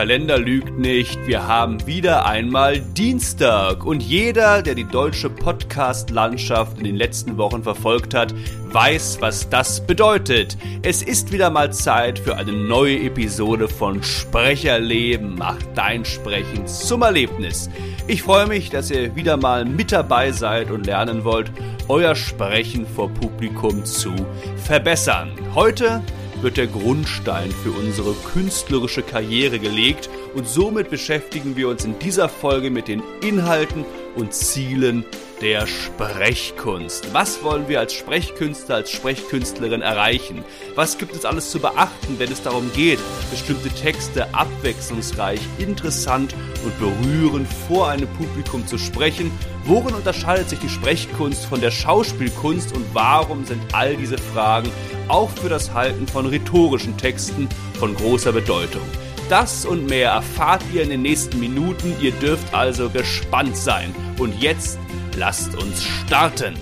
Kalender lügt nicht. Wir haben wieder einmal Dienstag. Und jeder, der die deutsche Podcast-Landschaft in den letzten Wochen verfolgt hat, weiß, was das bedeutet. Es ist wieder mal Zeit für eine neue Episode von Sprecherleben. Macht dein Sprechen zum Erlebnis. Ich freue mich, dass ihr wieder mal mit dabei seid und lernen wollt, euer Sprechen vor Publikum zu verbessern. Heute wird der Grundstein für unsere künstlerische Karriere gelegt und somit beschäftigen wir uns in dieser Folge mit den Inhalten und Zielen der Sprechkunst. Was wollen wir als Sprechkünstler, als Sprechkünstlerin erreichen? Was gibt es alles zu beachten, wenn es darum geht, bestimmte Texte abwechslungsreich, interessant und berührend vor einem Publikum zu sprechen? Worin unterscheidet sich die Sprechkunst von der Schauspielkunst und warum sind all diese Fragen auch für das Halten von rhetorischen Texten von großer Bedeutung? Das und mehr erfahrt ihr in den nächsten Minuten. Ihr dürft also gespannt sein. Und jetzt lasst uns starten.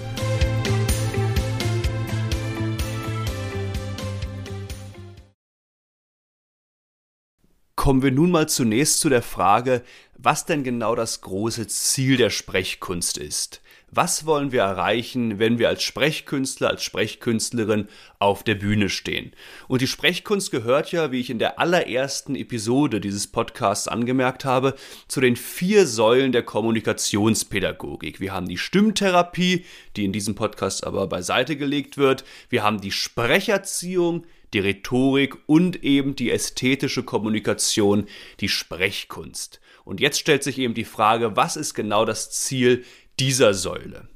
Kommen wir nun mal zunächst zu der Frage, was denn genau das große Ziel der Sprechkunst ist was wollen wir erreichen, wenn wir als Sprechkünstler, als Sprechkünstlerin auf der Bühne stehen. Und die Sprechkunst gehört ja, wie ich in der allerersten Episode dieses Podcasts angemerkt habe, zu den vier Säulen der Kommunikationspädagogik. Wir haben die Stimmtherapie, die in diesem Podcast aber beiseite gelegt wird. Wir haben die Sprecherziehung, die Rhetorik und eben die ästhetische Kommunikation, die Sprechkunst. Und jetzt stellt sich eben die Frage, was ist genau das Ziel dieser Säule.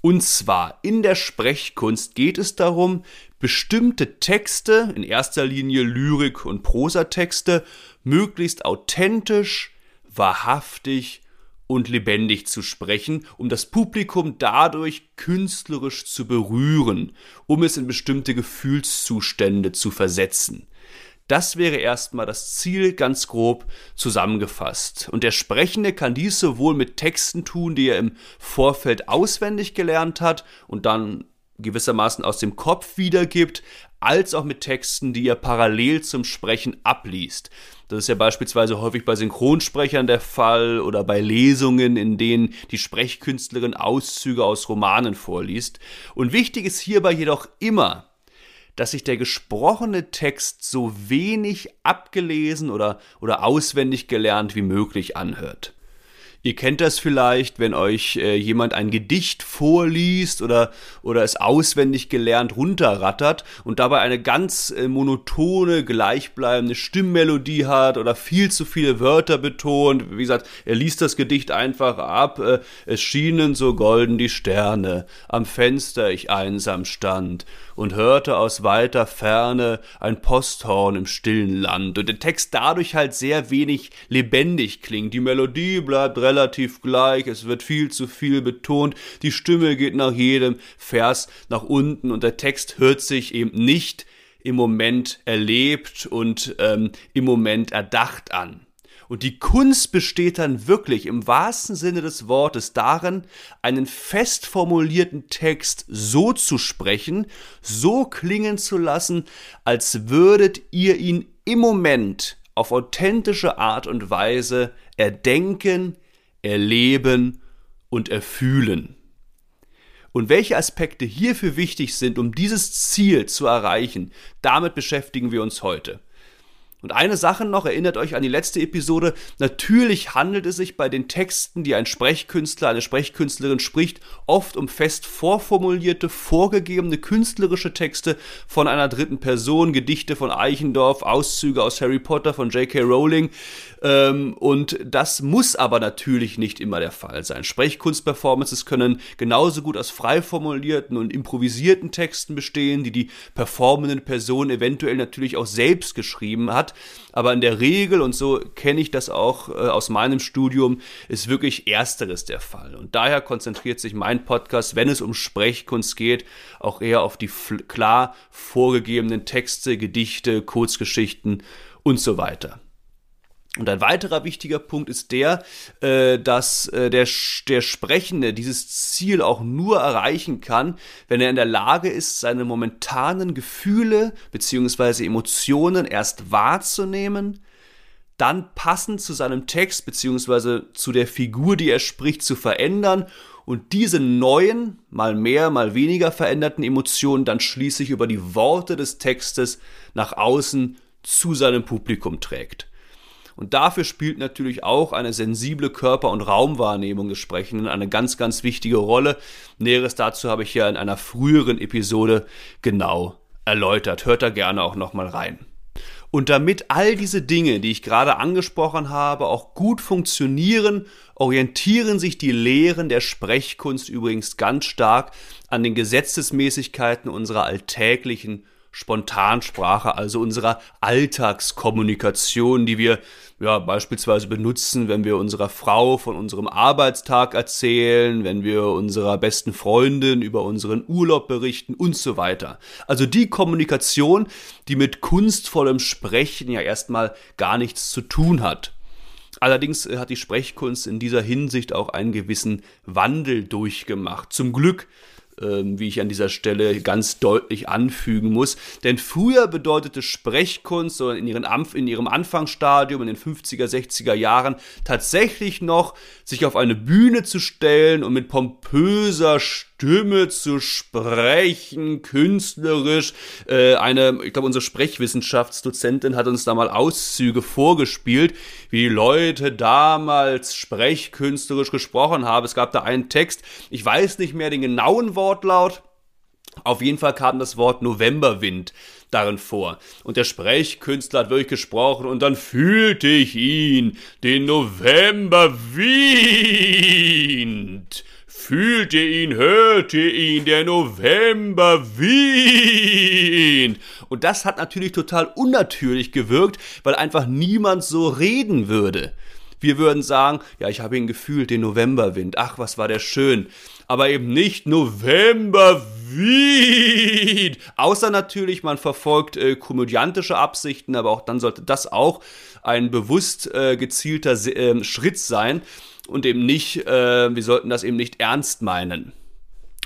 Und zwar in der Sprechkunst geht es darum, bestimmte Texte, in erster Linie Lyrik und Prosatexte, möglichst authentisch, wahrhaftig und lebendig zu sprechen, um das Publikum dadurch künstlerisch zu berühren, um es in bestimmte Gefühlszustände zu versetzen. Das wäre erstmal das Ziel ganz grob zusammengefasst. Und der Sprechende kann dies sowohl mit Texten tun, die er im Vorfeld auswendig gelernt hat und dann gewissermaßen aus dem Kopf wiedergibt, als auch mit Texten, die er parallel zum Sprechen abliest. Das ist ja beispielsweise häufig bei Synchronsprechern der Fall oder bei Lesungen, in denen die Sprechkünstlerin Auszüge aus Romanen vorliest. Und wichtig ist hierbei jedoch immer, dass sich der gesprochene Text so wenig abgelesen oder, oder auswendig gelernt wie möglich anhört. Ihr kennt das vielleicht, wenn euch äh, jemand ein Gedicht vorliest oder, oder es auswendig gelernt runterrattert und dabei eine ganz äh, monotone, gleichbleibende Stimmmelodie hat oder viel zu viele Wörter betont. Wie gesagt, er liest das Gedicht einfach ab. Äh, es schienen so golden die Sterne, am Fenster ich einsam stand und hörte aus weiter Ferne ein Posthorn im stillen Land. Und der Text dadurch halt sehr wenig lebendig klingt. Die Melodie bleibt relativ gleich, es wird viel zu viel betont, die Stimme geht nach jedem Vers nach unten und der Text hört sich eben nicht im Moment erlebt und ähm, im Moment erdacht an. Und die Kunst besteht dann wirklich im wahrsten Sinne des Wortes darin, einen fest formulierten Text so zu sprechen, so klingen zu lassen, als würdet ihr ihn im Moment auf authentische Art und Weise erdenken, erleben und erfühlen. Und welche Aspekte hierfür wichtig sind, um dieses Ziel zu erreichen, damit beschäftigen wir uns heute. Und eine Sache noch, erinnert euch an die letzte Episode, natürlich handelt es sich bei den Texten, die ein Sprechkünstler, eine Sprechkünstlerin spricht, oft um fest vorformulierte, vorgegebene künstlerische Texte von einer dritten Person, Gedichte von Eichendorff, Auszüge aus Harry Potter von J.K. Rowling. Ähm, und das muss aber natürlich nicht immer der Fall sein. Sprechkunstperformances können genauso gut aus frei formulierten und improvisierten Texten bestehen, die die performende Person eventuell natürlich auch selbst geschrieben hat aber in der Regel, und so kenne ich das auch äh, aus meinem Studium, ist wirklich Ersteres der Fall. Und daher konzentriert sich mein Podcast, wenn es um Sprechkunst geht, auch eher auf die klar vorgegebenen Texte, Gedichte, Kurzgeschichten und so weiter. Und ein weiterer wichtiger Punkt ist der, äh, dass äh, der, der Sprechende dieses Ziel auch nur erreichen kann, wenn er in der Lage ist, seine momentanen Gefühle bzw. Emotionen erst wahrzunehmen, dann passend zu seinem Text bzw. zu der Figur, die er spricht, zu verändern und diese neuen, mal mehr, mal weniger veränderten Emotionen dann schließlich über die Worte des Textes nach außen zu seinem Publikum trägt. Und dafür spielt natürlich auch eine sensible Körper- und Raumwahrnehmung des Sprechenden eine ganz, ganz wichtige Rolle. Näheres dazu habe ich ja in einer früheren Episode genau erläutert. Hört da gerne auch nochmal rein. Und damit all diese Dinge, die ich gerade angesprochen habe, auch gut funktionieren, orientieren sich die Lehren der Sprechkunst übrigens ganz stark an den Gesetzesmäßigkeiten unserer alltäglichen Spontansprache, also unserer Alltagskommunikation, die wir ja beispielsweise benutzen, wenn wir unserer Frau von unserem Arbeitstag erzählen, wenn wir unserer besten Freundin über unseren Urlaub berichten und so weiter. Also die Kommunikation, die mit kunstvollem Sprechen ja erstmal gar nichts zu tun hat. Allerdings hat die Sprechkunst in dieser Hinsicht auch einen gewissen Wandel durchgemacht. Zum Glück ähm, wie ich an dieser Stelle ganz deutlich anfügen muss. Denn früher bedeutete Sprechkunst in, ihren, in ihrem Anfangsstadium in den 50er, 60er Jahren tatsächlich noch, sich auf eine Bühne zu stellen und mit pompöser Stimme zu sprechen, künstlerisch. Äh, eine, ich glaube, unsere Sprechwissenschaftsdozentin hat uns da mal Auszüge vorgespielt, wie die Leute damals sprechkünstlerisch gesprochen haben. Es gab da einen Text, ich weiß nicht mehr den genauen Wortlaut. Auf jeden Fall kam das Wort Novemberwind darin vor. Und der Sprechkünstler hat wirklich gesprochen und dann fühlte ich ihn, den Novemberwind Fühlt ihr ihn, hört ihr ihn, der November weht. Und das hat natürlich total unnatürlich gewirkt, weil einfach niemand so reden würde. Wir würden sagen, ja, ich habe ihn gefühlt, den Novemberwind. Ach, was war der schön. Aber eben nicht November weht. Außer natürlich, man verfolgt äh, komödiantische Absichten, aber auch dann sollte das auch ein bewusst äh, gezielter äh, Schritt sein und eben nicht, äh, wir sollten das eben nicht ernst meinen.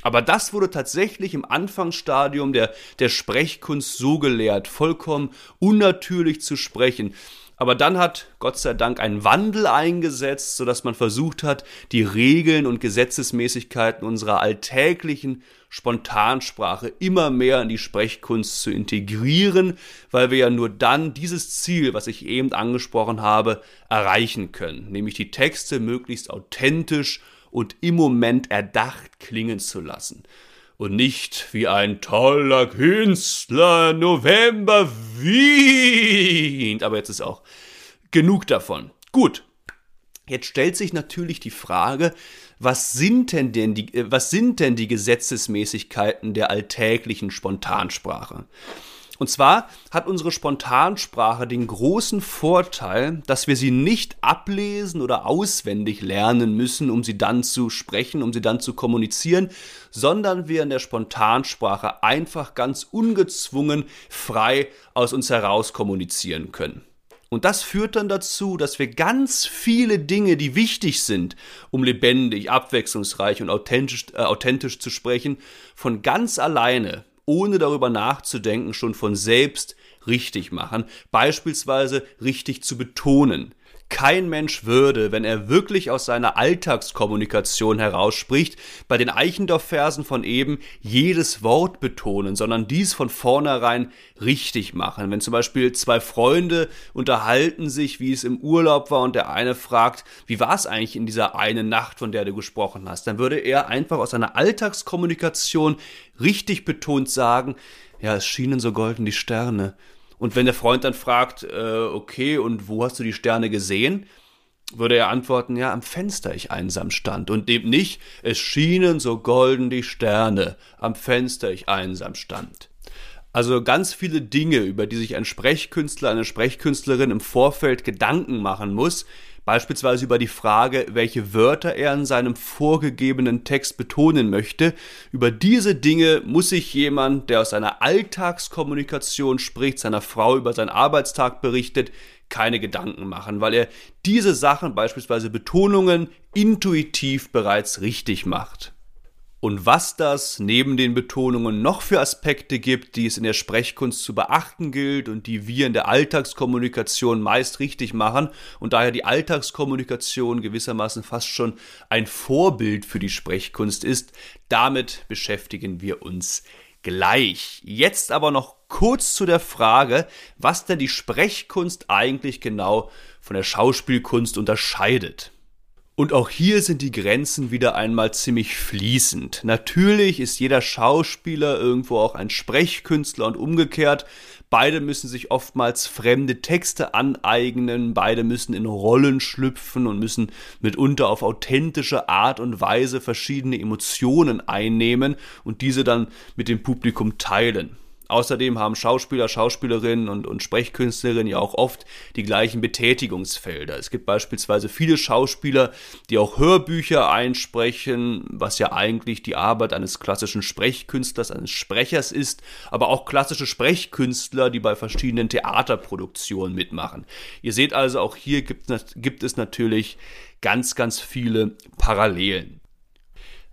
Aber das wurde tatsächlich im Anfangsstadium der, der Sprechkunst so gelehrt, vollkommen unnatürlich zu sprechen. Aber dann hat Gott sei Dank ein Wandel eingesetzt, sodass man versucht hat, die Regeln und Gesetzesmäßigkeiten unserer alltäglichen Spontansprache immer mehr in die Sprechkunst zu integrieren, weil wir ja nur dann dieses Ziel, was ich eben angesprochen habe, erreichen können, nämlich die Texte möglichst authentisch und im Moment erdacht klingen zu lassen und nicht wie ein toller Künstler November wieht. Aber jetzt ist auch genug davon. Gut. Jetzt stellt sich natürlich die Frage, was sind denn, denn die, äh, was sind denn die Gesetzesmäßigkeiten der alltäglichen Spontansprache? Und zwar hat unsere Spontansprache den großen Vorteil, dass wir sie nicht ablesen oder auswendig lernen müssen, um sie dann zu sprechen, um sie dann zu kommunizieren, sondern wir in der Spontansprache einfach ganz ungezwungen frei aus uns heraus kommunizieren können. Und das führt dann dazu, dass wir ganz viele Dinge, die wichtig sind, um lebendig, abwechslungsreich und authentisch, äh, authentisch zu sprechen, von ganz alleine, ohne darüber nachzudenken, schon von selbst richtig machen, beispielsweise richtig zu betonen, kein Mensch würde, wenn er wirklich aus seiner Alltagskommunikation herausspricht, bei den Eichendorff-Versen von eben jedes Wort betonen, sondern dies von vornherein richtig machen. Wenn zum Beispiel zwei Freunde unterhalten sich, wie es im Urlaub war, und der eine fragt, wie war es eigentlich in dieser einen Nacht, von der du gesprochen hast, dann würde er einfach aus seiner Alltagskommunikation richtig betont sagen, ja, es schienen so golden die Sterne. Und wenn der Freund dann fragt, äh, okay, und wo hast du die Sterne gesehen? Würde er antworten, ja, am Fenster ich einsam stand. Und dem nicht, es schienen so golden die Sterne, am Fenster ich einsam stand. Also ganz viele Dinge, über die sich ein Sprechkünstler, eine Sprechkünstlerin im Vorfeld Gedanken machen muss, beispielsweise über die Frage, welche Wörter er in seinem vorgegebenen Text betonen möchte. Über diese Dinge muss sich jemand, der aus seiner Alltagskommunikation spricht, seiner Frau über seinen Arbeitstag berichtet, keine Gedanken machen, weil er diese Sachen, beispielsweise Betonungen, intuitiv bereits richtig macht. Und was das neben den Betonungen noch für Aspekte gibt, die es in der Sprechkunst zu beachten gilt und die wir in der Alltagskommunikation meist richtig machen und daher die Alltagskommunikation gewissermaßen fast schon ein Vorbild für die Sprechkunst ist, damit beschäftigen wir uns gleich. Jetzt aber noch kurz zu der Frage, was denn die Sprechkunst eigentlich genau von der Schauspielkunst unterscheidet. Und auch hier sind die Grenzen wieder einmal ziemlich fließend. Natürlich ist jeder Schauspieler irgendwo auch ein Sprechkünstler und umgekehrt. Beide müssen sich oftmals fremde Texte aneignen, beide müssen in Rollen schlüpfen und müssen mitunter auf authentische Art und Weise verschiedene Emotionen einnehmen und diese dann mit dem Publikum teilen. Außerdem haben Schauspieler, Schauspielerinnen und, und Sprechkünstlerinnen ja auch oft die gleichen Betätigungsfelder. Es gibt beispielsweise viele Schauspieler, die auch Hörbücher einsprechen, was ja eigentlich die Arbeit eines klassischen Sprechkünstlers, eines Sprechers ist, aber auch klassische Sprechkünstler, die bei verschiedenen Theaterproduktionen mitmachen. Ihr seht also, auch hier gibt, gibt es natürlich ganz, ganz viele Parallelen.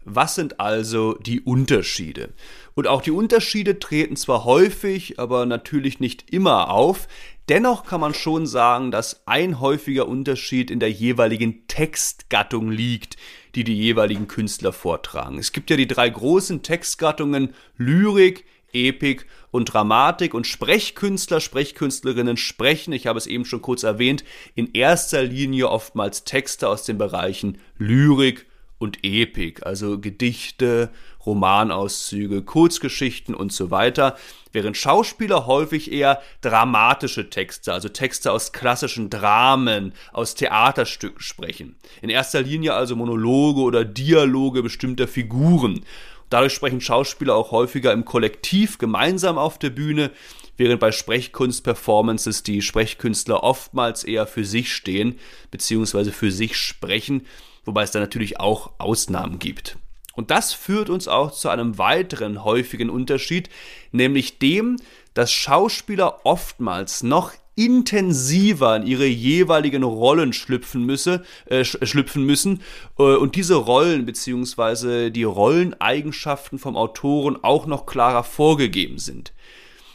Was sind also die Unterschiede? Und auch die Unterschiede treten zwar häufig, aber natürlich nicht immer auf. Dennoch kann man schon sagen, dass ein häufiger Unterschied in der jeweiligen Textgattung liegt, die die jeweiligen Künstler vortragen. Es gibt ja die drei großen Textgattungen Lyrik, Epik und Dramatik und Sprechkünstler, Sprechkünstlerinnen sprechen, ich habe es eben schon kurz erwähnt, in erster Linie oftmals Texte aus den Bereichen Lyrik und Epik, also Gedichte, Romanauszüge, Kurzgeschichten und so weiter, während Schauspieler häufig eher dramatische Texte, also Texte aus klassischen Dramen, aus Theaterstücken sprechen. In erster Linie also Monologe oder Dialoge bestimmter Figuren. Dadurch sprechen Schauspieler auch häufiger im Kollektiv gemeinsam auf der Bühne, während bei Sprechkunst-Performances die Sprechkünstler oftmals eher für sich stehen bzw. für sich sprechen wobei es da natürlich auch Ausnahmen gibt. Und das führt uns auch zu einem weiteren häufigen Unterschied, nämlich dem, dass Schauspieler oftmals noch intensiver in ihre jeweiligen Rollen schlüpfen, müsse, äh, schlüpfen müssen äh, und diese Rollen bzw. die Rolleneigenschaften vom Autoren auch noch klarer vorgegeben sind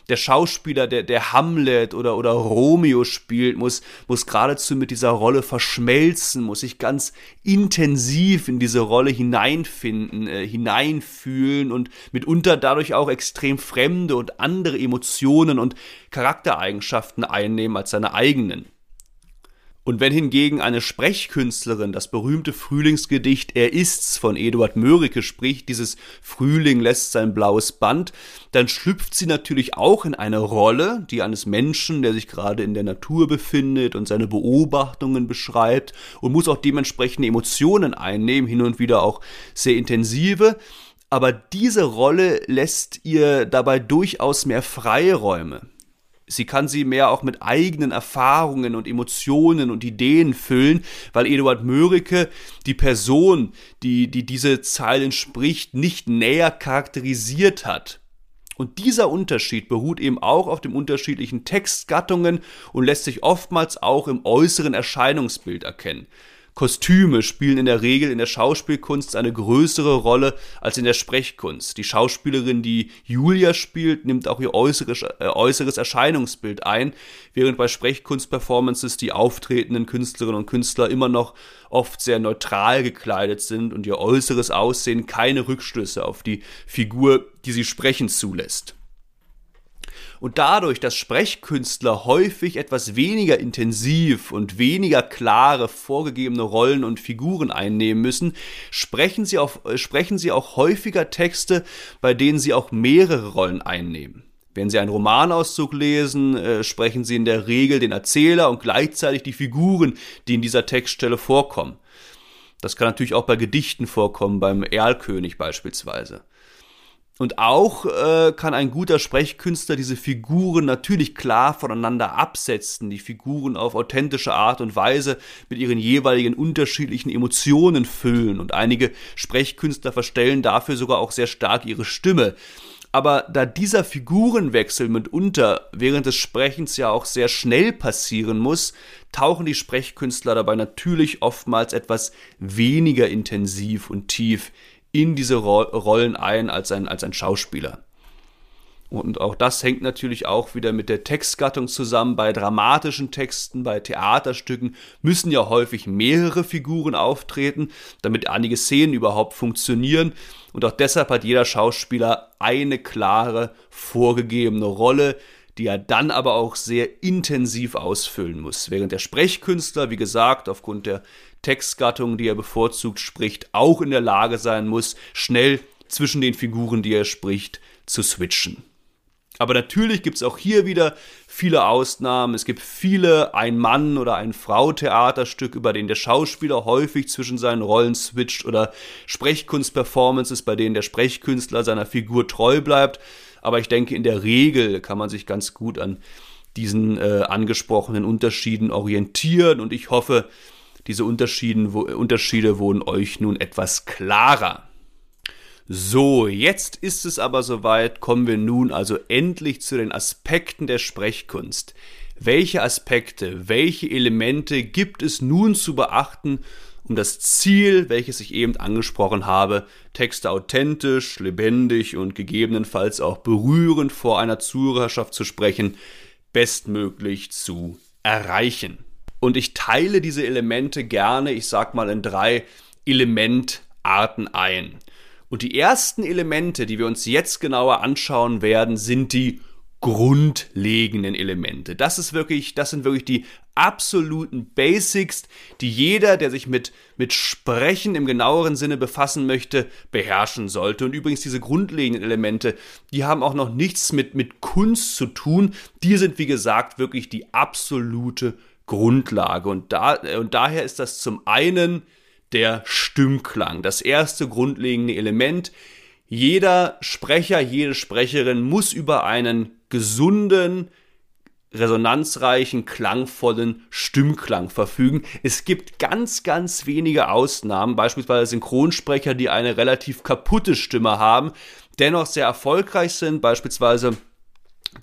der Schauspieler, der, der Hamlet oder, oder Romeo spielt, muss, muss geradezu mit dieser Rolle verschmelzen, muss sich ganz intensiv in diese Rolle hineinfinden, äh, hineinfühlen und mitunter dadurch auch extrem fremde und andere Emotionen und Charaktereigenschaften einnehmen als seine eigenen. Und wenn hingegen eine Sprechkünstlerin das berühmte Frühlingsgedicht Er ist's von Eduard Mörike spricht, dieses Frühling lässt sein blaues Band, dann schlüpft sie natürlich auch in eine Rolle, die eines Menschen, der sich gerade in der Natur befindet und seine Beobachtungen beschreibt und muss auch dementsprechende Emotionen einnehmen, hin und wieder auch sehr intensive. Aber diese Rolle lässt ihr dabei durchaus mehr Freiräume. Sie kann sie mehr auch mit eigenen Erfahrungen und Emotionen und Ideen füllen, weil Eduard Mörike die Person, die, die diese Zeilen spricht, nicht näher charakterisiert hat. Und dieser Unterschied beruht eben auch auf den unterschiedlichen Textgattungen und lässt sich oftmals auch im äußeren Erscheinungsbild erkennen. Kostüme spielen in der Regel in der Schauspielkunst eine größere Rolle als in der Sprechkunst. Die Schauspielerin, die Julia spielt, nimmt auch ihr äußeres, äh, äußeres Erscheinungsbild ein, während bei Sprechkunstperformances die auftretenden Künstlerinnen und Künstler immer noch oft sehr neutral gekleidet sind und ihr äußeres Aussehen keine Rückschlüsse auf die Figur, die sie sprechen, zulässt. Und dadurch, dass Sprechkünstler häufig etwas weniger intensiv und weniger klare vorgegebene Rollen und Figuren einnehmen müssen, sprechen sie, auf, äh, sprechen sie auch häufiger Texte, bei denen sie auch mehrere Rollen einnehmen. Wenn Sie einen Romanauszug lesen, äh, sprechen Sie in der Regel den Erzähler und gleichzeitig die Figuren, die in dieser Textstelle vorkommen. Das kann natürlich auch bei Gedichten vorkommen, beim Erlkönig beispielsweise. Und auch äh, kann ein guter Sprechkünstler diese Figuren natürlich klar voneinander absetzen, die Figuren auf authentische Art und Weise mit ihren jeweiligen unterschiedlichen Emotionen füllen. Und einige Sprechkünstler verstellen dafür sogar auch sehr stark ihre Stimme. Aber da dieser Figurenwechsel mitunter während des Sprechens ja auch sehr schnell passieren muss, tauchen die Sprechkünstler dabei natürlich oftmals etwas weniger intensiv und tief in diese Rollen ein als ein, als ein Schauspieler. Und auch das hängt natürlich auch wieder mit der Textgattung zusammen. Bei dramatischen Texten, bei Theaterstücken müssen ja häufig mehrere Figuren auftreten, damit einige Szenen überhaupt funktionieren. Und auch deshalb hat jeder Schauspieler eine klare, vorgegebene Rolle, die er dann aber auch sehr intensiv ausfüllen muss. Während der Sprechkünstler, wie gesagt, aufgrund der Textgattung, die er bevorzugt spricht, auch in der Lage sein muss, schnell zwischen den Figuren, die er spricht, zu switchen. Aber natürlich gibt es auch hier wieder viele Ausnahmen. Es gibt viele Ein-Mann- oder Ein-Frau-Theaterstück, über den der Schauspieler häufig zwischen seinen Rollen switcht oder Sprechkunst-Performances, bei denen der Sprechkünstler seiner Figur treu bleibt. Aber ich denke, in der Regel kann man sich ganz gut an diesen äh, angesprochenen Unterschieden orientieren und ich hoffe, diese Unterschieden, wo, Unterschiede wurden euch nun etwas klarer. So, jetzt ist es aber soweit, kommen wir nun also endlich zu den Aspekten der Sprechkunst. Welche Aspekte, welche Elemente gibt es nun zu beachten, um das Ziel, welches ich eben angesprochen habe, Texte authentisch, lebendig und gegebenenfalls auch berührend vor einer Zuhörerschaft zu sprechen, bestmöglich zu erreichen. Und ich teile diese Elemente gerne, ich sag mal, in drei Elementarten ein. Und die ersten Elemente, die wir uns jetzt genauer anschauen werden, sind die grundlegenden Elemente. Das ist wirklich, das sind wirklich die absoluten Basics, die jeder, der sich mit, mit Sprechen im genaueren Sinne befassen möchte, beherrschen sollte. Und übrigens diese grundlegenden Elemente, die haben auch noch nichts mit, mit Kunst zu tun. Die sind, wie gesagt, wirklich die absolute Grundlage. Und, da, und daher ist das zum einen der Stimmklang, das erste grundlegende Element. Jeder Sprecher, jede Sprecherin muss über einen gesunden, resonanzreichen, klangvollen Stimmklang verfügen. Es gibt ganz, ganz wenige Ausnahmen, beispielsweise Synchronsprecher, die eine relativ kaputte Stimme haben, dennoch sehr erfolgreich sind, beispielsweise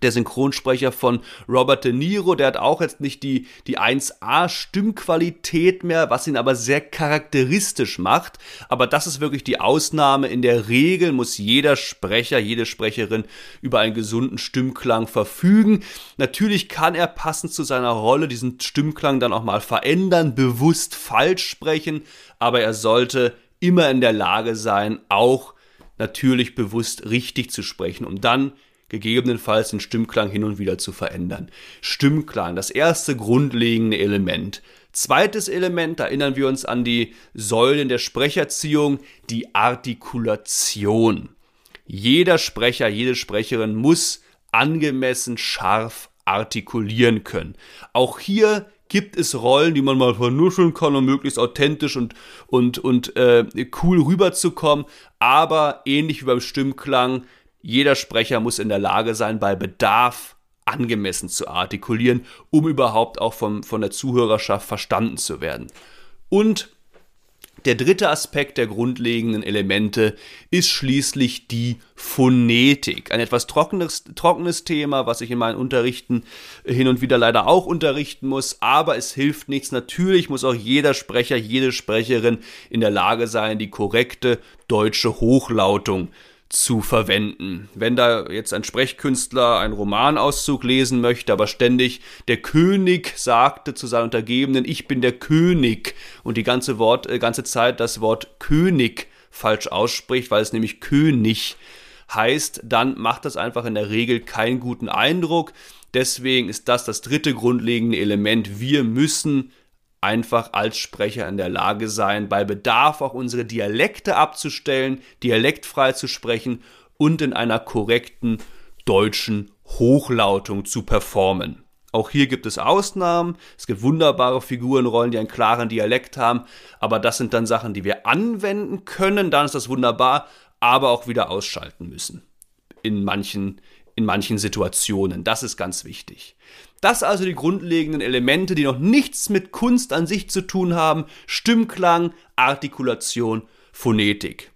der Synchronsprecher von Robert De Niro, der hat auch jetzt nicht die, die 1A Stimmqualität mehr, was ihn aber sehr charakteristisch macht. Aber das ist wirklich die Ausnahme. In der Regel muss jeder Sprecher, jede Sprecherin über einen gesunden Stimmklang verfügen. Natürlich kann er passend zu seiner Rolle diesen Stimmklang dann auch mal verändern, bewusst falsch sprechen, aber er sollte immer in der Lage sein, auch natürlich bewusst richtig zu sprechen, um dann gegebenenfalls den Stimmklang hin und wieder zu verändern. Stimmklang, das erste grundlegende Element. Zweites Element, da erinnern wir uns an die Säulen der Sprecherziehung, die Artikulation. Jeder Sprecher, jede Sprecherin muss angemessen scharf artikulieren können. Auch hier gibt es Rollen, die man mal vernuscheln kann, um möglichst authentisch und, und, und äh, cool rüberzukommen. Aber ähnlich wie beim Stimmklang jeder Sprecher muss in der Lage sein, bei Bedarf angemessen zu artikulieren, um überhaupt auch vom, von der Zuhörerschaft verstanden zu werden. Und der dritte Aspekt der grundlegenden Elemente ist schließlich die Phonetik. Ein etwas trockenes, trockenes Thema, was ich in meinen Unterrichten hin und wieder leider auch unterrichten muss, aber es hilft nichts. Natürlich muss auch jeder Sprecher, jede Sprecherin in der Lage sein, die korrekte deutsche Hochlautung zu verwenden. Wenn da jetzt ein Sprechkünstler einen Romanauszug lesen möchte, aber ständig der König sagte zu seinen Untergebenen, ich bin der König und die ganze Wort, äh, ganze Zeit das Wort König falsch ausspricht, weil es nämlich König heißt, dann macht das einfach in der Regel keinen guten Eindruck. Deswegen ist das das dritte grundlegende Element. Wir müssen einfach als Sprecher in der Lage sein, bei Bedarf auch unsere Dialekte abzustellen, dialektfrei zu sprechen und in einer korrekten deutschen Hochlautung zu performen. Auch hier gibt es Ausnahmen. Es gibt wunderbare Figurenrollen, die einen klaren Dialekt haben. Aber das sind dann Sachen, die wir anwenden können. Dann ist das wunderbar, aber auch wieder ausschalten müssen. In manchen, in manchen Situationen. Das ist ganz wichtig. Das also die grundlegenden Elemente, die noch nichts mit Kunst an sich zu tun haben. Stimmklang, Artikulation, Phonetik.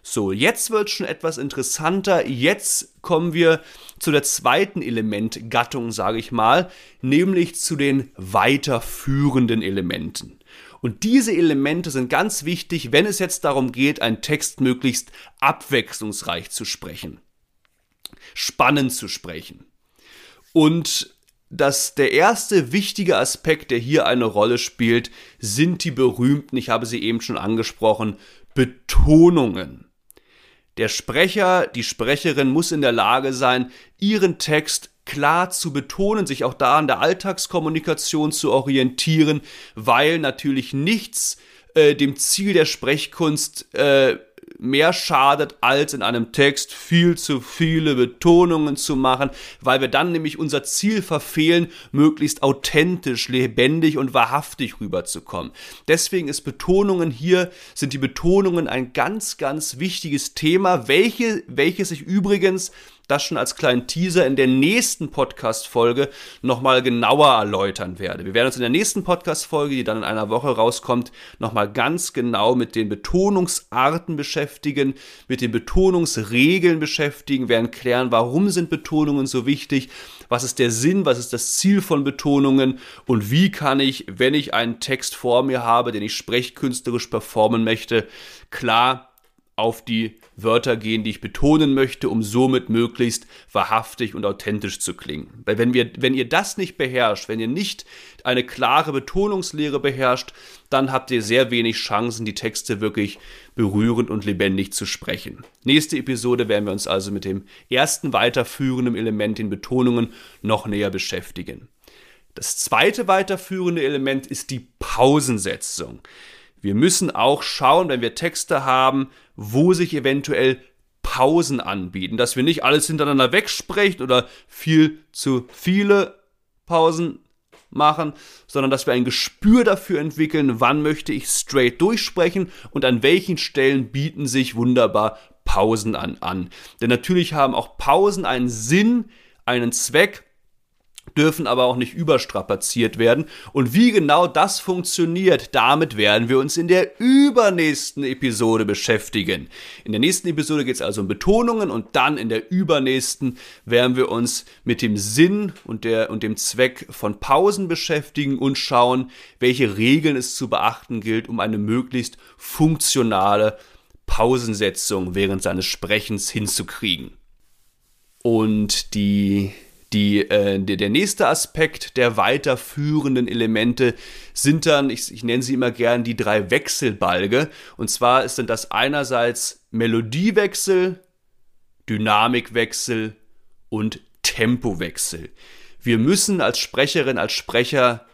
So, jetzt wird schon etwas interessanter. Jetzt kommen wir zu der zweiten Elementgattung, sage ich mal, nämlich zu den weiterführenden Elementen. Und diese Elemente sind ganz wichtig, wenn es jetzt darum geht, einen Text möglichst abwechslungsreich zu sprechen, spannend zu sprechen. Und dass der erste wichtige Aspekt, der hier eine Rolle spielt, sind die berühmten, ich habe sie eben schon angesprochen, Betonungen. Der Sprecher, die Sprecherin muss in der Lage sein, ihren Text klar zu betonen, sich auch da an der Alltagskommunikation zu orientieren, weil natürlich nichts äh, dem Ziel der Sprechkunst äh, mehr schadet, als in einem Text viel zu viele Betonungen zu machen, weil wir dann nämlich unser Ziel verfehlen, möglichst authentisch, lebendig und wahrhaftig rüberzukommen. Deswegen ist Betonungen hier, sind die Betonungen ein ganz, ganz wichtiges Thema, welche, welches sich übrigens das schon als kleinen Teaser in der nächsten Podcast-Folge nochmal genauer erläutern werde. Wir werden uns in der nächsten Podcast-Folge, die dann in einer Woche rauskommt, nochmal ganz genau mit den Betonungsarten beschäftigen, mit den Betonungsregeln beschäftigen, werden klären, warum sind Betonungen so wichtig, was ist der Sinn, was ist das Ziel von Betonungen und wie kann ich, wenn ich einen Text vor mir habe, den ich sprechkünstlerisch performen möchte, klar auf die Wörter gehen, die ich betonen möchte, um somit möglichst wahrhaftig und authentisch zu klingen. Weil wenn, wir, wenn ihr das nicht beherrscht, wenn ihr nicht eine klare Betonungslehre beherrscht, dann habt ihr sehr wenig Chancen, die Texte wirklich berührend und lebendig zu sprechen. Nächste Episode werden wir uns also mit dem ersten weiterführenden Element, den Betonungen, noch näher beschäftigen. Das zweite weiterführende Element ist die Pausensetzung. Wir müssen auch schauen, wenn wir Texte haben, wo sich eventuell Pausen anbieten, dass wir nicht alles hintereinander wegsprechen oder viel zu viele Pausen machen, sondern dass wir ein Gespür dafür entwickeln, wann möchte ich straight durchsprechen und an welchen Stellen bieten sich wunderbar Pausen an. an. Denn natürlich haben auch Pausen einen Sinn, einen Zweck dürfen aber auch nicht überstrapaziert werden. Und wie genau das funktioniert, damit werden wir uns in der übernächsten Episode beschäftigen. In der nächsten Episode geht es also um Betonungen und dann in der übernächsten werden wir uns mit dem Sinn und, der, und dem Zweck von Pausen beschäftigen und schauen, welche Regeln es zu beachten gilt, um eine möglichst funktionale Pausensetzung während seines Sprechens hinzukriegen. Und die die, äh, der, der nächste Aspekt der weiterführenden Elemente sind dann, ich, ich nenne sie immer gern die drei Wechselbalge. Und zwar sind das einerseits Melodiewechsel, Dynamikwechsel und Tempowechsel. Wir müssen als Sprecherin, als Sprecher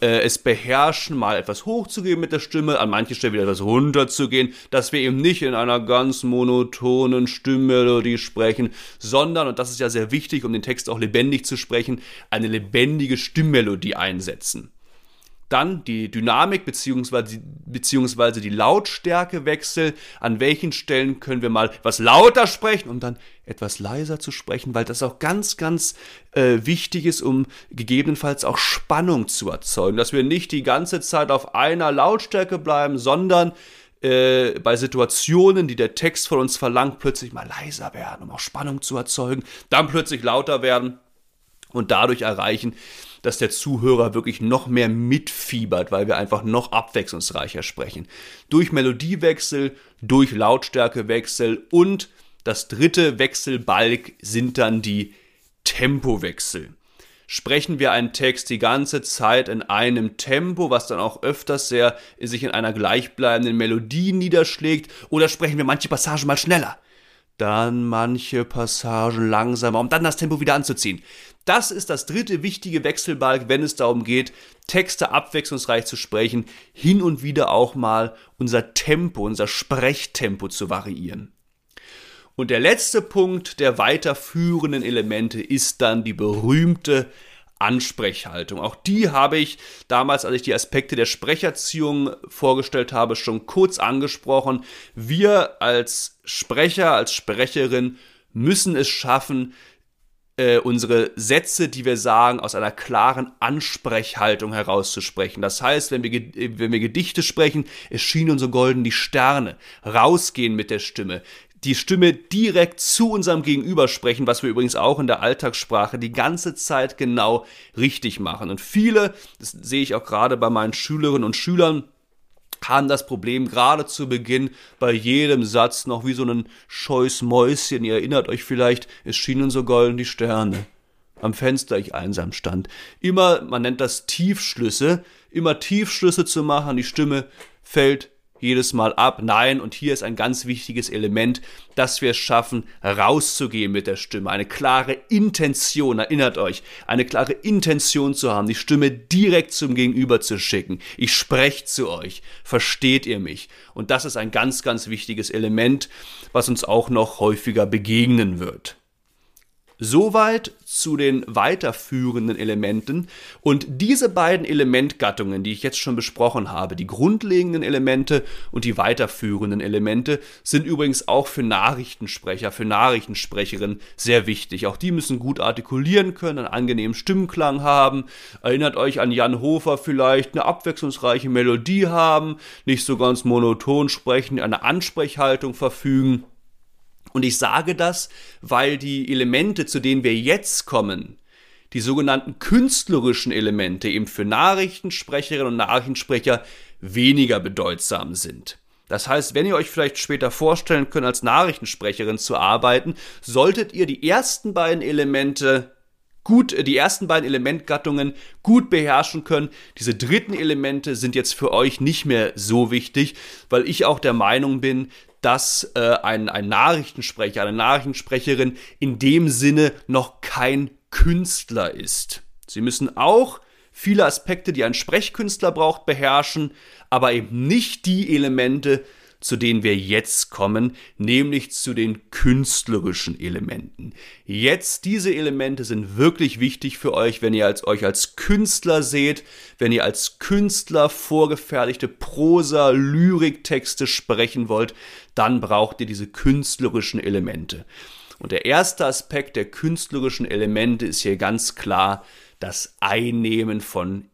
äh, es beherrschen, mal etwas hochzugehen mit der Stimme, an manchen Stellen wieder etwas runterzugehen, dass wir eben nicht in einer ganz monotonen Stimmmelodie sprechen, sondern, und das ist ja sehr wichtig, um den Text auch lebendig zu sprechen, eine lebendige Stimmmelodie einsetzen. Dann die Dynamik bzw. beziehungsweise die Lautstärkewechsel. An welchen Stellen können wir mal etwas lauter sprechen, um dann etwas leiser zu sprechen, weil das auch ganz, ganz äh, wichtig ist, um gegebenenfalls auch Spannung zu erzeugen. Dass wir nicht die ganze Zeit auf einer Lautstärke bleiben, sondern äh, bei Situationen, die der Text von uns verlangt, plötzlich mal leiser werden, um auch Spannung zu erzeugen, dann plötzlich lauter werden und dadurch erreichen, dass der Zuhörer wirklich noch mehr mitfiebert, weil wir einfach noch abwechslungsreicher sprechen. Durch Melodiewechsel, durch Lautstärkewechsel und das dritte Wechselbalg sind dann die Tempowechsel. Sprechen wir einen Text die ganze Zeit in einem Tempo, was dann auch öfters sehr sich in einer gleichbleibenden Melodie niederschlägt, oder sprechen wir manche Passagen mal schneller? Dann manche Passagen langsamer, um dann das Tempo wieder anzuziehen. Das ist das dritte wichtige Wechselbalg, wenn es darum geht, Texte abwechslungsreich zu sprechen, hin und wieder auch mal unser Tempo, unser Sprechtempo zu variieren. Und der letzte Punkt der weiterführenden Elemente ist dann die berühmte Ansprechhaltung. Auch die habe ich damals, als ich die Aspekte der Sprecherziehung vorgestellt habe, schon kurz angesprochen. Wir als Sprecher, als Sprecherin müssen es schaffen, äh, unsere Sätze, die wir sagen, aus einer klaren Ansprechhaltung herauszusprechen. Das heißt, wenn wir, wenn wir Gedichte sprechen, es schienen uns so golden die Sterne, rausgehen mit der Stimme, die Stimme direkt zu unserem Gegenüber sprechen, was wir übrigens auch in der Alltagssprache die ganze Zeit genau richtig machen. Und viele, das sehe ich auch gerade bei meinen Schülerinnen und Schülern, haben das Problem gerade zu Beginn bei jedem Satz noch wie so ein scheus Mäuschen. Ihr erinnert euch vielleicht, es schienen so golden die Sterne. Am Fenster ich einsam stand. Immer, man nennt das Tiefschlüsse, immer Tiefschlüsse zu machen, die Stimme fällt jedes Mal ab. Nein, und hier ist ein ganz wichtiges Element, dass wir es schaffen, rauszugehen mit der Stimme. Eine klare Intention, erinnert euch, eine klare Intention zu haben, die Stimme direkt zum Gegenüber zu schicken. Ich spreche zu euch. Versteht ihr mich? Und das ist ein ganz, ganz wichtiges Element, was uns auch noch häufiger begegnen wird. Soweit zu den weiterführenden Elementen. Und diese beiden Elementgattungen, die ich jetzt schon besprochen habe, die grundlegenden Elemente und die weiterführenden Elemente, sind übrigens auch für Nachrichtensprecher, für Nachrichtensprecherinnen sehr wichtig. Auch die müssen gut artikulieren können, einen angenehmen Stimmklang haben. Erinnert euch an Jan Hofer vielleicht, eine abwechslungsreiche Melodie haben, nicht so ganz monoton sprechen, eine Ansprechhaltung verfügen. Und ich sage das, weil die Elemente, zu denen wir jetzt kommen, die sogenannten künstlerischen Elemente eben für Nachrichtensprecherinnen und Nachrichtensprecher weniger bedeutsam sind. Das heißt, wenn ihr euch vielleicht später vorstellen könnt, als Nachrichtensprecherin zu arbeiten, solltet ihr die ersten beiden Elemente gut, die ersten beiden Elementgattungen gut beherrschen können. Diese dritten Elemente sind jetzt für euch nicht mehr so wichtig, weil ich auch der Meinung bin, dass äh, ein, ein Nachrichtensprecher, eine Nachrichtensprecherin in dem Sinne noch kein Künstler ist. Sie müssen auch viele Aspekte, die ein Sprechkünstler braucht, beherrschen, aber eben nicht die Elemente, zu denen wir jetzt kommen, nämlich zu den künstlerischen Elementen. Jetzt diese Elemente sind wirklich wichtig für euch, wenn ihr als, euch als Künstler seht, wenn ihr als Künstler vorgefertigte Prosa, Lyriktexte sprechen wollt, dann braucht ihr diese künstlerischen Elemente. Und der erste Aspekt der künstlerischen Elemente ist hier ganz klar das Einnehmen von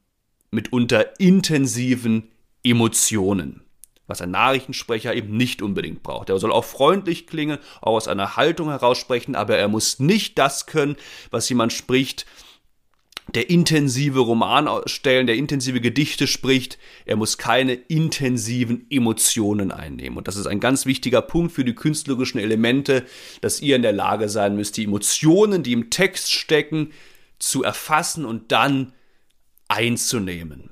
mitunter intensiven Emotionen was ein Nachrichtensprecher eben nicht unbedingt braucht. Er soll auch freundlich klingen, auch aus einer Haltung heraus sprechen, aber er muss nicht das können, was jemand spricht, der intensive Roman stellen, der intensive Gedichte spricht. Er muss keine intensiven Emotionen einnehmen. Und das ist ein ganz wichtiger Punkt für die künstlerischen Elemente, dass ihr in der Lage sein müsst, die Emotionen, die im Text stecken, zu erfassen und dann einzunehmen.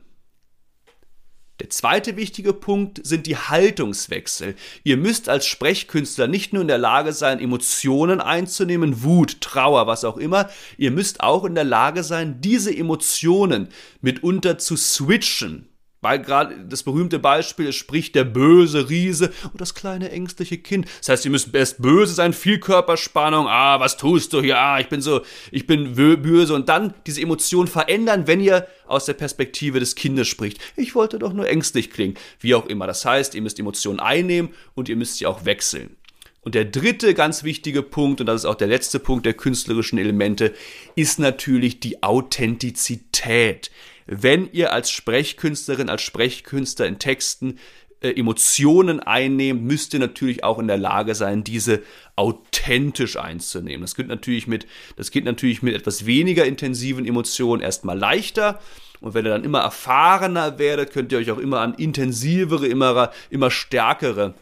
Der zweite wichtige Punkt sind die Haltungswechsel. Ihr müsst als Sprechkünstler nicht nur in der Lage sein, Emotionen einzunehmen, Wut, Trauer, was auch immer, ihr müsst auch in der Lage sein, diese Emotionen mitunter zu switchen. Weil gerade das berühmte Beispiel, es spricht der böse Riese und das kleine ängstliche Kind. Das heißt, ihr müsst erst böse sein, viel Körperspannung, ah, was tust du hier, ah, ich bin so, ich bin böse und dann diese Emotion verändern, wenn ihr aus der Perspektive des Kindes spricht. Ich wollte doch nur ängstlich klingen, wie auch immer. Das heißt, ihr müsst Emotionen einnehmen und ihr müsst sie auch wechseln. Und der dritte ganz wichtige Punkt, und das ist auch der letzte Punkt der künstlerischen Elemente, ist natürlich die Authentizität wenn ihr als Sprechkünstlerin, als Sprechkünstler in Texten äh, Emotionen einnehmt, müsst ihr natürlich auch in der Lage sein, diese authentisch einzunehmen. Das geht natürlich mit, das geht natürlich mit etwas weniger intensiven Emotionen erstmal leichter. Und wenn ihr dann immer erfahrener werdet, könnt ihr euch auch immer an intensivere, immer, immer stärkere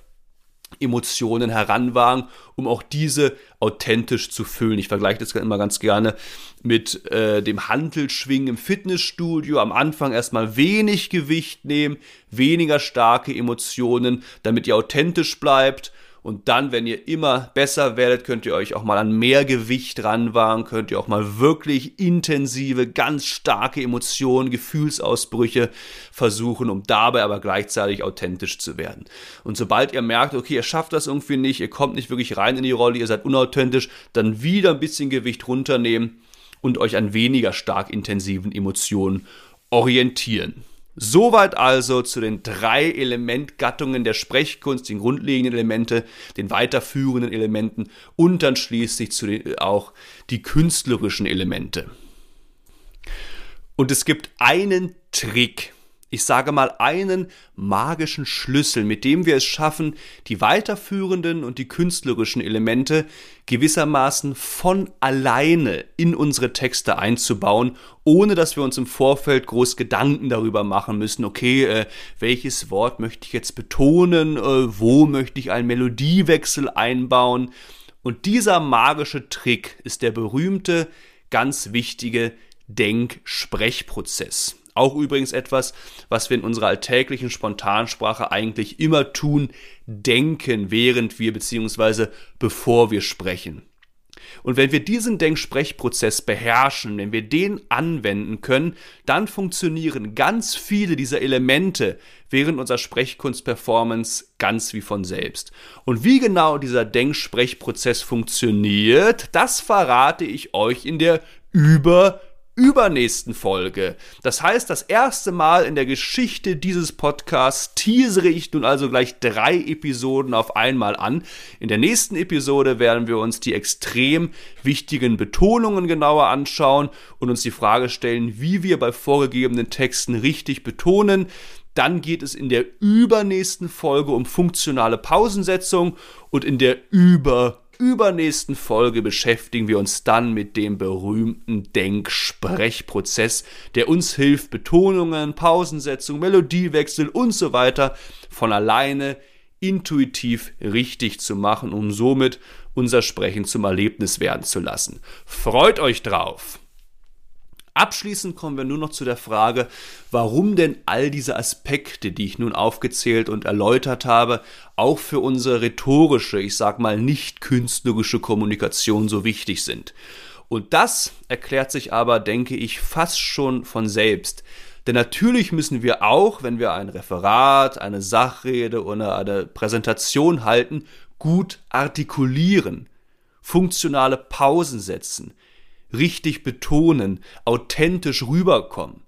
Emotionen heranwagen, um auch diese authentisch zu füllen. Ich vergleiche das immer ganz gerne mit äh, dem Handelschwingen im Fitnessstudio. Am Anfang erstmal wenig Gewicht nehmen, weniger starke Emotionen, damit ihr authentisch bleibt und dann, wenn ihr immer besser werdet, könnt ihr euch auch mal an mehr Gewicht ranwagen, könnt ihr auch mal wirklich intensive, ganz starke Emotionen, Gefühlsausbrüche versuchen, um dabei aber gleichzeitig authentisch zu werden. Und sobald ihr merkt, okay, ihr schafft das irgendwie nicht, ihr kommt nicht wirklich rein in die Rolle, ihr seid unauthentisch, dann wieder ein bisschen Gewicht runternehmen und euch an weniger stark intensiven Emotionen orientieren. Soweit also zu den drei Elementgattungen der Sprechkunst, den grundlegenden Elemente, den weiterführenden Elementen und dann schließlich zu den, auch die künstlerischen Elemente. Und es gibt einen Trick, ich sage mal einen magischen Schlüssel, mit dem wir es schaffen, die weiterführenden und die künstlerischen Elemente gewissermaßen von alleine in unsere Texte einzubauen, ohne dass wir uns im Vorfeld groß Gedanken darüber machen müssen, okay, äh, welches Wort möchte ich jetzt betonen, äh, wo möchte ich einen Melodiewechsel einbauen. Und dieser magische Trick ist der berühmte, ganz wichtige Denk-Sprechprozess. Auch übrigens etwas, was wir in unserer alltäglichen Spontansprache eigentlich immer tun, denken, während wir bzw. bevor wir sprechen. Und wenn wir diesen Denksprechprozess beherrschen, wenn wir den anwenden können, dann funktionieren ganz viele dieser Elemente während unserer Sprechkunstperformance ganz wie von selbst. Und wie genau dieser Denksprechprozess funktioniert, das verrate ich euch in der über übernächsten Folge. Das heißt, das erste Mal in der Geschichte dieses Podcasts teasere ich nun also gleich drei Episoden auf einmal an. In der nächsten Episode werden wir uns die extrem wichtigen Betonungen genauer anschauen und uns die Frage stellen, wie wir bei vorgegebenen Texten richtig betonen. Dann geht es in der übernächsten Folge um funktionale Pausensetzung und in der über übernächsten Folge beschäftigen wir uns dann mit dem berühmten Denksprechprozess, der uns hilft, Betonungen, Pausensetzung, Melodiewechsel und so weiter von alleine intuitiv richtig zu machen, um somit unser Sprechen zum Erlebnis werden zu lassen. Freut euch drauf! Abschließend kommen wir nur noch zu der Frage, warum denn all diese Aspekte, die ich nun aufgezählt und erläutert habe, auch für unsere rhetorische, ich sag mal nicht künstlerische Kommunikation so wichtig sind. Und das erklärt sich aber, denke ich, fast schon von selbst. Denn natürlich müssen wir auch, wenn wir ein Referat, eine Sachrede oder eine Präsentation halten, gut artikulieren, funktionale Pausen setzen, richtig betonen, authentisch rüberkommen.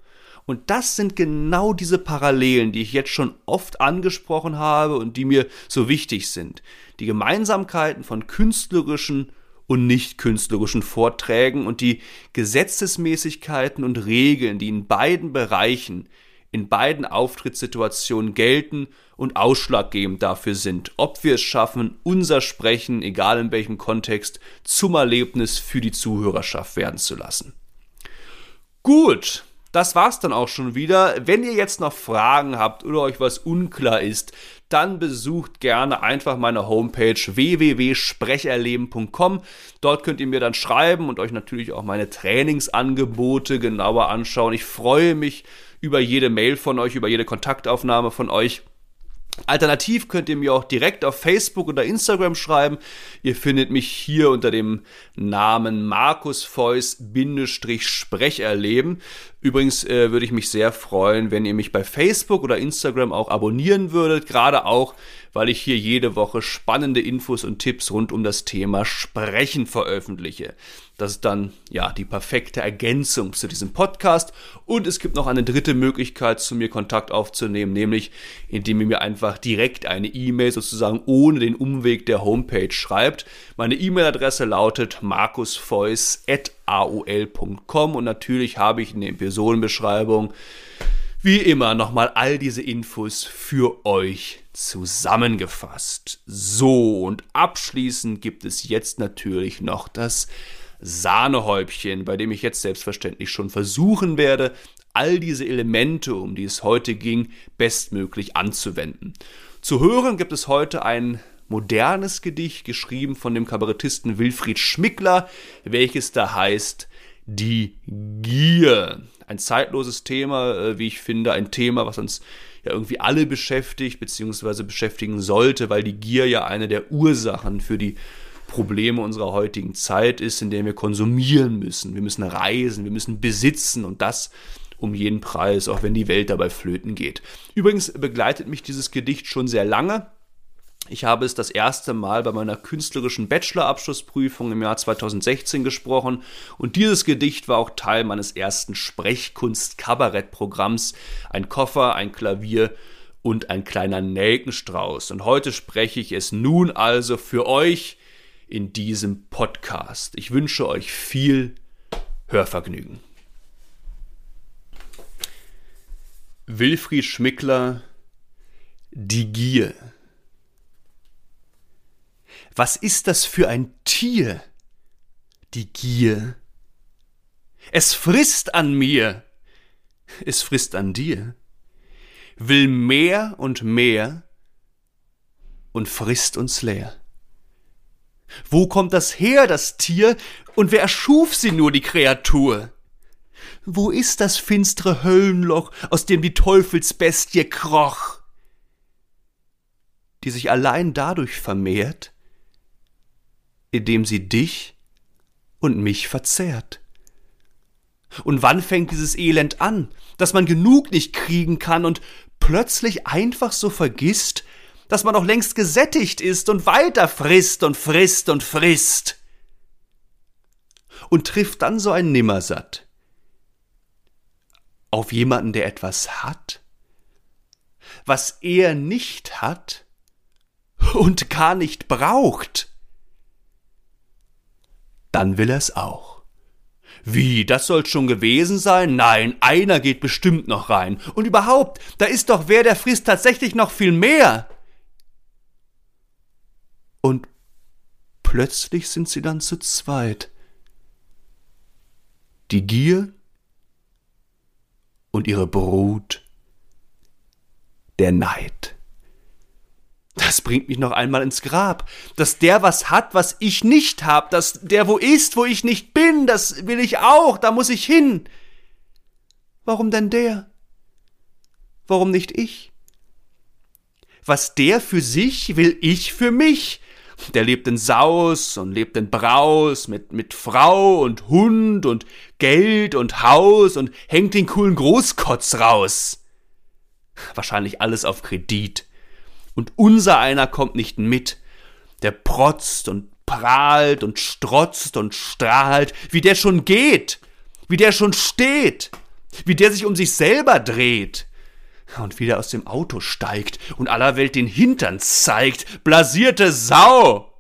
Und das sind genau diese Parallelen, die ich jetzt schon oft angesprochen habe und die mir so wichtig sind. Die Gemeinsamkeiten von künstlerischen und nicht künstlerischen Vorträgen und die Gesetzesmäßigkeiten und Regeln, die in beiden Bereichen in beiden Auftrittssituationen gelten und ausschlaggebend dafür sind, ob wir es schaffen, unser Sprechen, egal in welchem Kontext, zum Erlebnis für die Zuhörerschaft werden zu lassen. Gut, das war's dann auch schon wieder. Wenn ihr jetzt noch Fragen habt oder euch was unklar ist, dann besucht gerne einfach meine Homepage www.sprecherleben.com. Dort könnt ihr mir dann schreiben und euch natürlich auch meine Trainingsangebote genauer anschauen. Ich freue mich über jede Mail von euch, über jede Kontaktaufnahme von euch. Alternativ könnt ihr mir auch direkt auf Facebook oder Instagram schreiben. Ihr findet mich hier unter dem Namen Markus Feuss-Sprecherleben. Übrigens äh, würde ich mich sehr freuen, wenn ihr mich bei Facebook oder Instagram auch abonnieren würdet, gerade auch, weil ich hier jede Woche spannende Infos und Tipps rund um das Thema Sprechen veröffentliche. Das ist dann ja die perfekte Ergänzung zu diesem Podcast. Und es gibt noch eine dritte Möglichkeit, zu mir Kontakt aufzunehmen, nämlich indem ihr mir einfach direkt eine E-Mail sozusagen ohne den Umweg der Homepage schreibt. Meine E-Mail-Adresse lautet markusfeuss.aol.com und natürlich habe ich in der Episodenbeschreibung wie immer nochmal all diese Infos für euch zusammengefasst. So, und abschließend gibt es jetzt natürlich noch das Sahnehäubchen, bei dem ich jetzt selbstverständlich schon versuchen werde, all diese Elemente, um die es heute ging, bestmöglich anzuwenden. Zu hören gibt es heute ein modernes Gedicht, geschrieben von dem Kabarettisten Wilfried Schmickler, welches da heißt Die Gier. Ein zeitloses Thema, äh, wie ich finde, ein Thema, was uns ja irgendwie alle beschäftigt, beziehungsweise beschäftigen sollte, weil die Gier ja eine der Ursachen für die Probleme unserer heutigen Zeit ist, in der wir konsumieren müssen. Wir müssen reisen, wir müssen besitzen und das um jeden Preis, auch wenn die Welt dabei flöten geht. Übrigens begleitet mich dieses Gedicht schon sehr lange. Ich habe es das erste Mal bei meiner künstlerischen Bachelorabschlussprüfung im Jahr 2016 gesprochen und dieses Gedicht war auch Teil meines ersten Sprechkunst-Kabarett-Programms. Ein Koffer, ein Klavier und ein kleiner Nelkenstrauß. Und heute spreche ich es nun also für euch in diesem Podcast. Ich wünsche euch viel Hörvergnügen. Wilfried Schmickler Die Gier Was ist das für ein Tier? Die Gier. Es frisst an mir, es frisst an dir, will mehr und mehr und frisst uns leer. Wo kommt das her, das Tier, und wer erschuf sie nur, die Kreatur? Wo ist das finstere Höllenloch, aus dem die Teufelsbestie kroch, die sich allein dadurch vermehrt, indem sie dich und mich verzehrt? Und wann fängt dieses Elend an, dass man genug nicht kriegen kann und plötzlich einfach so vergisst, dass man doch längst gesättigt ist und weiter frisst und frisst und frisst? Und trifft dann so ein Nimmersatt, auf jemanden, der etwas hat, was er nicht hat und gar nicht braucht, dann will er's auch. Wie, das soll schon gewesen sein? Nein, einer geht bestimmt noch rein. Und überhaupt, da ist doch wer, der frisst tatsächlich noch viel mehr. Und plötzlich sind sie dann zu zweit. Die Gier und ihre Brut der Neid. Das bringt mich noch einmal ins Grab, dass der was hat, was ich nicht hab, dass der wo ist, wo ich nicht bin, das will ich auch, da muss ich hin. Warum denn der? Warum nicht ich? Was der für sich, will ich für mich. Der lebt in Saus und lebt in Braus mit, mit Frau und Hund und Geld und Haus und hängt den coolen Großkotz raus. Wahrscheinlich alles auf Kredit. Und unser einer kommt nicht mit. Der protzt und prahlt und strotzt und strahlt, wie der schon geht, wie der schon steht, wie der sich um sich selber dreht und wieder aus dem Auto steigt und aller Welt den Hintern zeigt, blasierte Sau.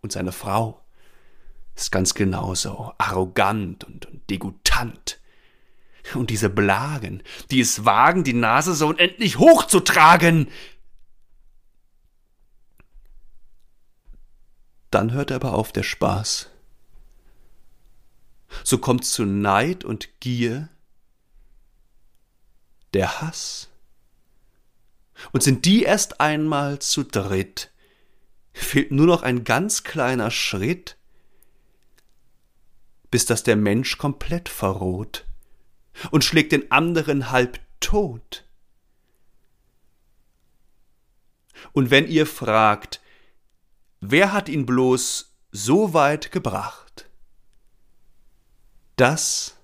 Und seine Frau ist ganz genauso arrogant und, und degutant. Und diese Blagen, die es wagen, die Nase so unendlich hochzutragen. Dann hört aber auf der Spaß. So kommt zu Neid und Gier der Hass. Und sind die erst einmal zu dritt, fehlt nur noch ein ganz kleiner Schritt, bis dass der Mensch komplett verroht und schlägt den anderen halb tot. Und wenn ihr fragt, wer hat ihn bloß so weit gebracht? Das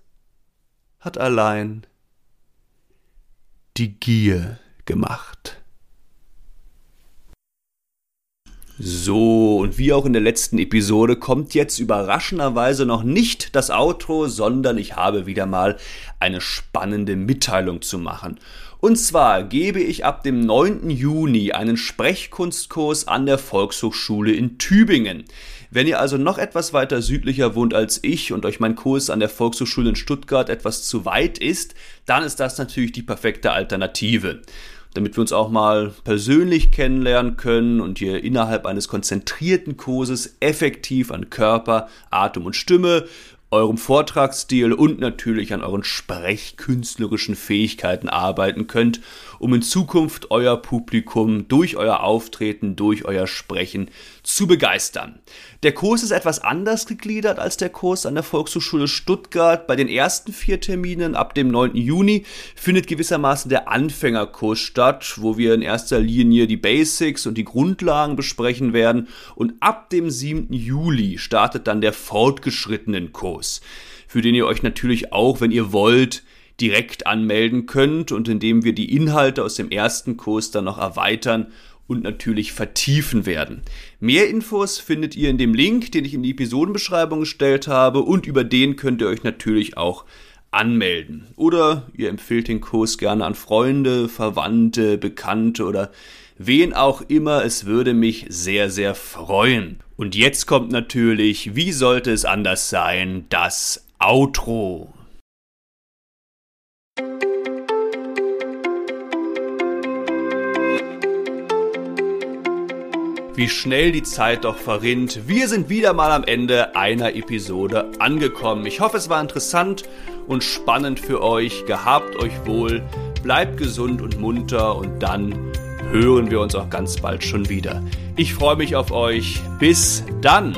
hat allein die Gier gemacht. So, und wie auch in der letzten Episode kommt jetzt überraschenderweise noch nicht das Outro, sondern ich habe wieder mal eine spannende Mitteilung zu machen. Und zwar gebe ich ab dem 9. Juni einen Sprechkunstkurs an der Volkshochschule in Tübingen. Wenn ihr also noch etwas weiter südlicher wohnt als ich und euch mein Kurs an der Volkshochschule in Stuttgart etwas zu weit ist, dann ist das natürlich die perfekte Alternative. Damit wir uns auch mal persönlich kennenlernen können und ihr innerhalb eines konzentrierten Kurses effektiv an Körper, Atem und Stimme eurem Vortragsstil und natürlich an euren sprechkünstlerischen Fähigkeiten arbeiten könnt, um in Zukunft euer Publikum durch euer Auftreten, durch euer Sprechen zu begeistern. Der Kurs ist etwas anders gegliedert als der Kurs an der Volkshochschule Stuttgart. Bei den ersten vier Terminen ab dem 9. Juni findet gewissermaßen der Anfängerkurs statt, wo wir in erster Linie die Basics und die Grundlagen besprechen werden. Und ab dem 7. Juli startet dann der fortgeschrittenen Kurs, für den ihr euch natürlich auch, wenn ihr wollt, direkt anmelden könnt und indem wir die Inhalte aus dem ersten Kurs dann noch erweitern und natürlich vertiefen werden. Mehr Infos findet ihr in dem Link, den ich in die Episodenbeschreibung gestellt habe und über den könnt ihr euch natürlich auch anmelden. Oder ihr empfehlt den Kurs gerne an Freunde, Verwandte, Bekannte oder wen auch immer. Es würde mich sehr, sehr freuen. Und jetzt kommt natürlich, wie sollte es anders sein, das Outro. Wie schnell die Zeit doch verrinnt. Wir sind wieder mal am Ende einer Episode angekommen. Ich hoffe, es war interessant und spannend für euch. Gehabt euch wohl, bleibt gesund und munter und dann hören wir uns auch ganz bald schon wieder. Ich freue mich auf euch. Bis dann!